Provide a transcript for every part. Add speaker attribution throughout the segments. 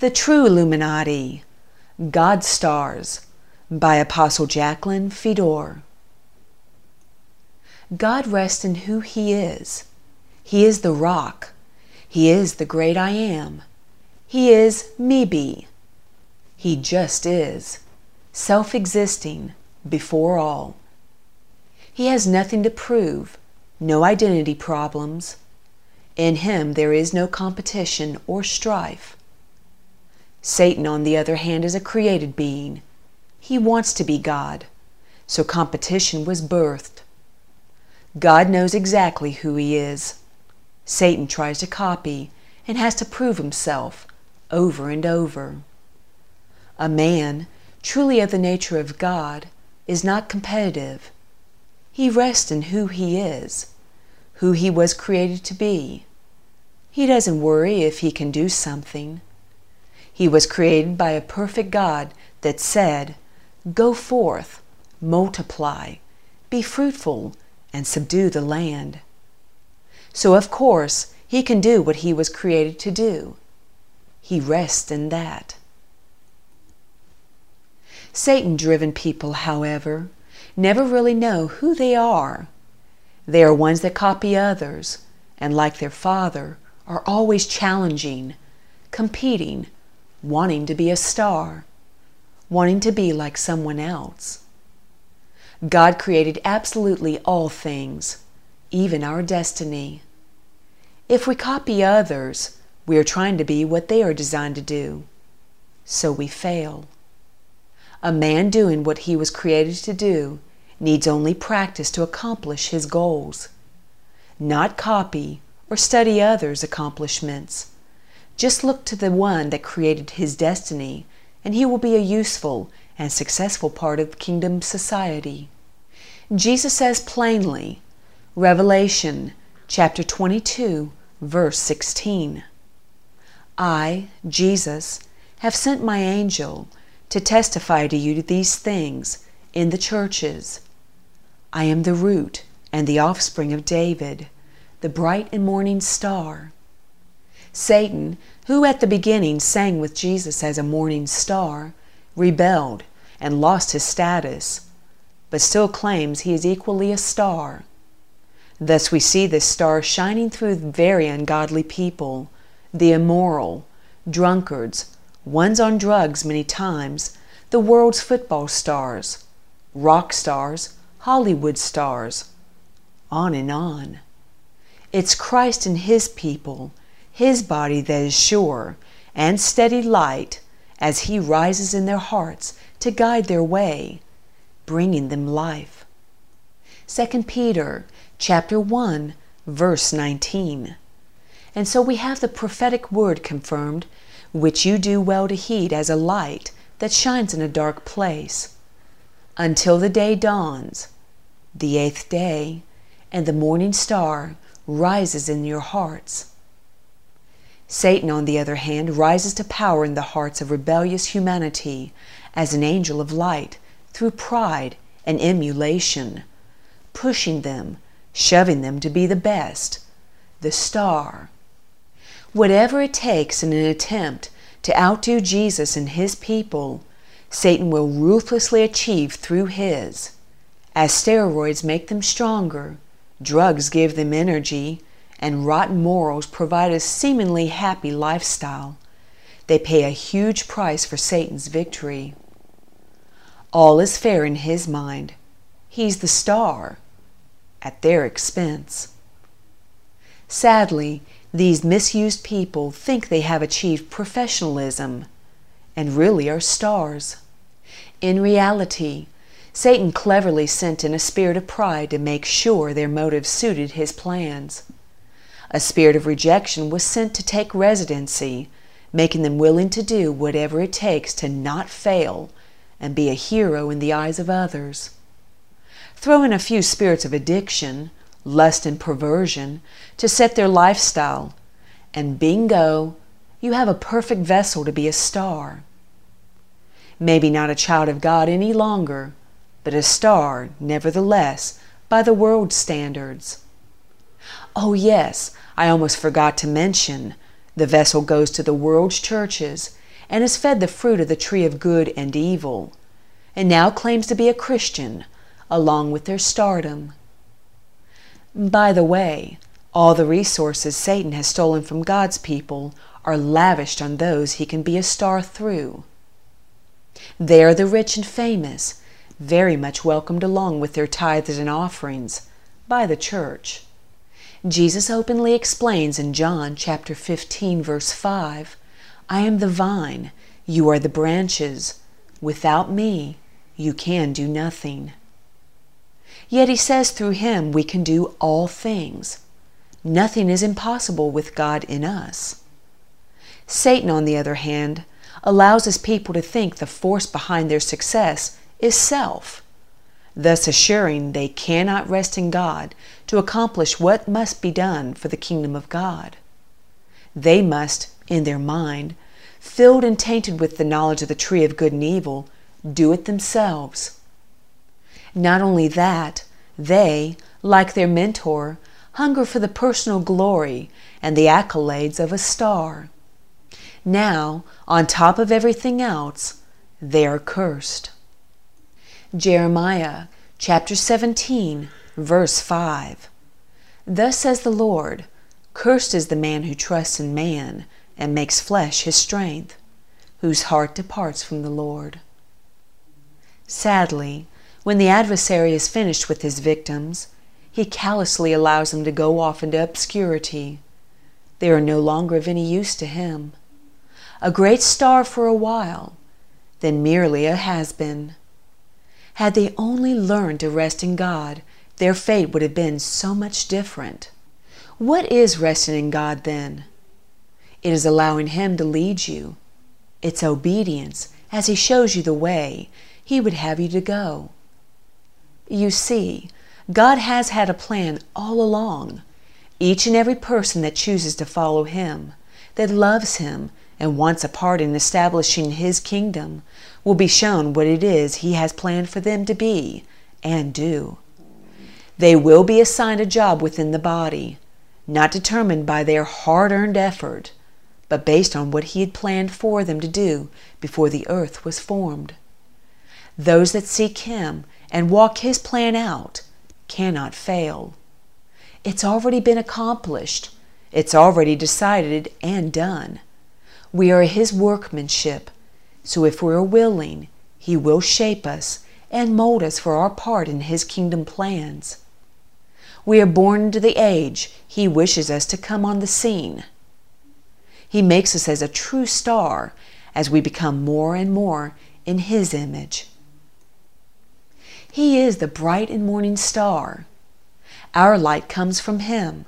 Speaker 1: The True Illuminati God Stars by Apostle Jacqueline Fedor. God rests in who He is. He is the rock. He is the great I am. He is me be. He just is, self existing, before all. He has nothing to prove, no identity problems. In him there is no competition or strife. Satan, on the other hand, is a created being. He wants to be God, so competition was birthed. God knows exactly who he is. Satan tries to copy and has to prove himself over and over. A man, truly of the nature of God, is not competitive. He rests in who he is, who he was created to be. He doesn't worry if he can do something. He was created by a perfect God that said, Go forth, multiply, be fruitful, and subdue the land. So, of course, he can do what he was created to do. He rests in that. Satan driven people, however, never really know who they are. They are ones that copy others, and like their father, are always challenging, competing, wanting to be a star, wanting to be like someone else. God created absolutely all things, even our destiny. If we copy others, we are trying to be what they are designed to do. So we fail. A man doing what he was created to do needs only practice to accomplish his goals. Not copy or study others' accomplishments. Just look to the one that created his destiny, and he will be a useful and successful part of kingdom society. Jesus says plainly, Revelation chapter 22, verse 16, I, Jesus, have sent my angel to testify to you these things in the churches. I am the root and the offspring of David, the bright and morning star. Satan, who at the beginning sang with Jesus as a morning star, rebelled and lost his status, but still claims he is equally a star. Thus we see this star shining through very ungodly people, the immoral, drunkards, ones on drugs many times, the world's football stars, rock stars, Hollywood stars, on and on. It's Christ and His people, His body that is sure and steady light as He rises in their hearts to guide their way, bringing them life. 2 Peter chapter 1 verse 19. And so we have the prophetic word confirmed which you do well to heed as a light that shines in a dark place, until the day dawns, the eighth day, and the morning star rises in your hearts. Satan, on the other hand, rises to power in the hearts of rebellious humanity as an angel of light through pride and emulation, pushing them, shoving them to be the best, the star, Whatever it takes in an attempt to outdo Jesus and his people, Satan will ruthlessly achieve through his. As steroids make them stronger, drugs give them energy, and rotten morals provide a seemingly happy lifestyle, they pay a huge price for Satan's victory. All is fair in his mind. He's the star, at their expense. Sadly, these misused people think they have achieved professionalism and really are stars. In reality, Satan cleverly sent in a spirit of pride to make sure their motives suited his plans. A spirit of rejection was sent to take residency, making them willing to do whatever it takes to not fail and be a hero in the eyes of others. Throw in a few spirits of addiction, lust, and perversion to set their lifestyle, and bingo, you have a perfect vessel to be a star. Maybe not a child of God any longer, but a star, nevertheless, by the world's standards. Oh, yes, I almost forgot to mention the vessel goes to the world's churches and has fed the fruit of the tree of good and evil, and now claims to be a Christian, along with their stardom. By the way, all the resources Satan has stolen from God's people are lavished on those he can be a star through. They are the rich and famous, very much welcomed along with their tithes and offerings by the church. Jesus openly explains in John chapter 15 verse 5, I am the vine, you are the branches. Without me, you can do nothing. Yet he says through him we can do all things. Nothing is impossible with God in us. Satan, on the other hand, allows his people to think the force behind their success is self thus assuring they cannot rest in God to accomplish what must be done for the kingdom of God. They must, in their mind, filled and tainted with the knowledge of the tree of good and evil, do it themselves. Not only that, they, like their mentor, hunger for the personal glory and the accolades of a star. Now, on top of everything else, they are cursed. Jeremiah chapter 17, verse 5. Thus says the Lord Cursed is the man who trusts in man and makes flesh his strength, whose heart departs from the Lord. Sadly, when the adversary is finished with his victims, he callously allows them to go off into obscurity. They are no longer of any use to him. A great star for a while, then merely a has been. Had they only learned to rest in God, their fate would have been so much different. What is resting in God then? It is allowing Him to lead you. It's obedience as He shows you the way He would have you to go. You see, God has had a plan all along. Each and every person that chooses to follow Him, that loves Him, and wants a part in establishing His kingdom, will be shown what it is He has planned for them to be and do. They will be assigned a job within the body, not determined by their hard earned effort, but based on what He had planned for them to do before the earth was formed. Those that seek Him and walk His plan out cannot fail. It's already been accomplished. It's already decided and done. We are His workmanship, so if we are willing, He will shape us and mold us for our part in His kingdom plans. We are born into the age He wishes us to come on the scene. He makes us as a true star as we become more and more in His image. He is the bright and morning star. Our light comes from Him.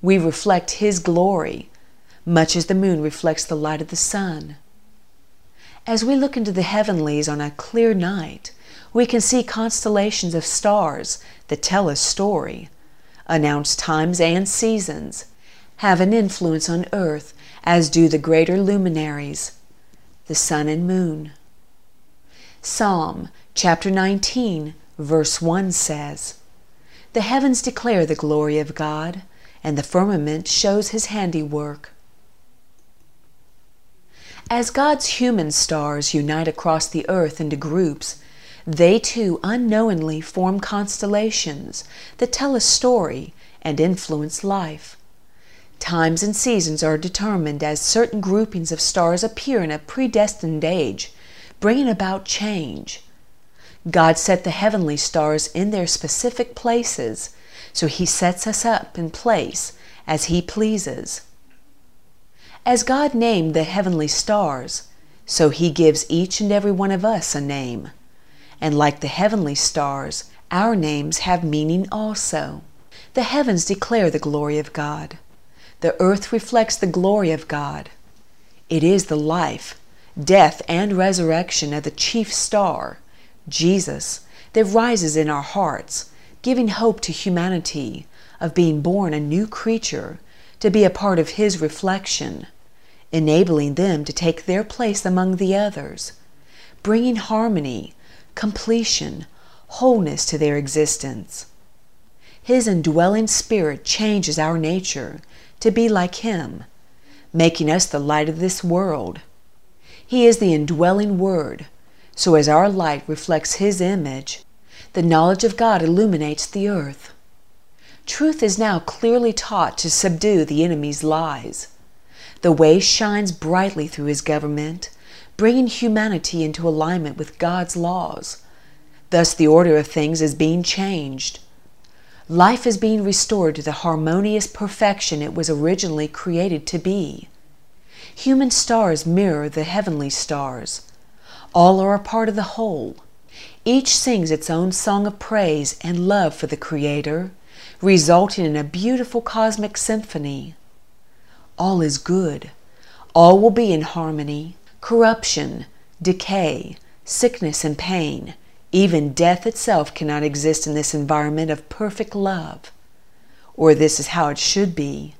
Speaker 1: We reflect His glory, much as the moon reflects the light of the sun. As we look into the heavenlies on a clear night, we can see constellations of stars that tell a story, announce times and seasons, have an influence on earth as do the greater luminaries, the sun and moon. Psalm chapter 19, verse 1 says, The heavens declare the glory of God, and the firmament shows his handiwork. As God's human stars unite across the earth into groups, they too unknowingly form constellations that tell a story and influence life. Times and seasons are determined as certain groupings of stars appear in a predestined age, bringing about change. God set the heavenly stars in their specific places, so He sets us up in place as He pleases. As God named the heavenly stars, so He gives each and every one of us a name. And like the heavenly stars, our names have meaning also. The heavens declare the glory of God. The earth reflects the glory of God. It is the life, death, and resurrection of the chief star, Jesus, that rises in our hearts, giving hope to humanity of being born a new creature to be a part of His reflection, enabling them to take their place among the others, bringing harmony, completion, wholeness to their existence. His indwelling spirit changes our nature to be like Him, making us the light of this world. He is the indwelling Word, so as our light reflects His image, the knowledge of God illuminates the earth. Truth is now clearly taught to subdue the enemy's lies. The way shines brightly through his government, bringing humanity into alignment with God's laws. Thus, the order of things is being changed. Life is being restored to the harmonious perfection it was originally created to be. Human stars mirror the heavenly stars. All are a part of the whole. Each sings its own song of praise and love for the Creator resulting in a beautiful cosmic symphony. All is good. All will be in harmony. Corruption, decay, sickness, and pain, even death itself cannot exist in this environment of perfect love. Or this is how it should be.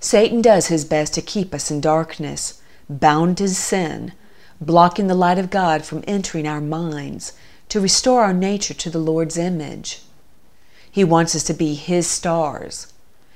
Speaker 1: Satan does his best to keep us in darkness, bound to sin, blocking the light of God from entering our minds to restore our nature to the Lord's image. He wants us to be His stars.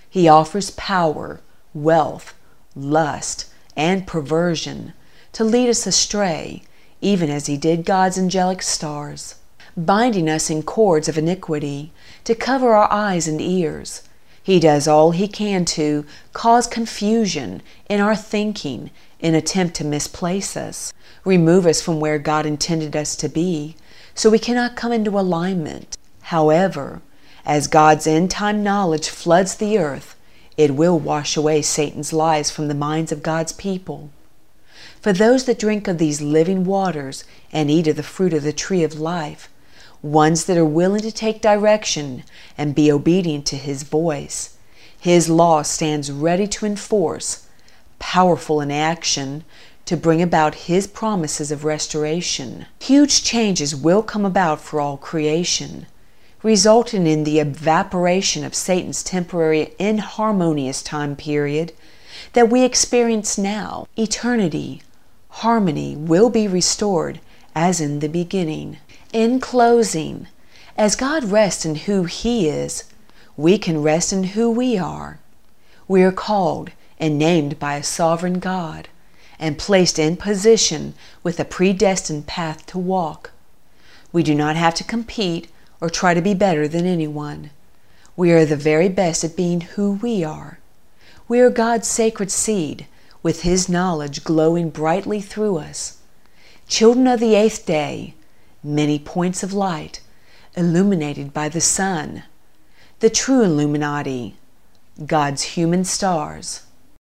Speaker 1: He offers power, wealth, lust, and perversion to lead us astray, even as He did God's angelic stars, binding us in cords of iniquity to cover our eyes and ears. He does all he can to cause confusion in our thinking in attempt to misplace us, remove us from where God intended us to be, so we cannot come into alignment. However, as God's end time knowledge floods the earth, it will wash away Satan's lies from the minds of God's people. For those that drink of these living waters and eat of the fruit of the tree of life, ones that are willing to take direction and be obedient to His voice, His law stands ready to enforce, powerful in action, to bring about His promises of restoration. Huge changes will come about for all creation resulting in the evaporation of Satan's temporary inharmonious time period that we experience now. Eternity, harmony will be restored as in the beginning. In closing, as God rests in who He is, we can rest in who we are. We are called and named by a sovereign God and placed in position with a predestined path to walk. We do not have to compete or try to be better than anyone. We are the very best at being who we are. We are God's sacred seed, with His knowledge glowing brightly through us. Children of the eighth day, many points of light, illuminated by the sun. The true Illuminati, God's human stars.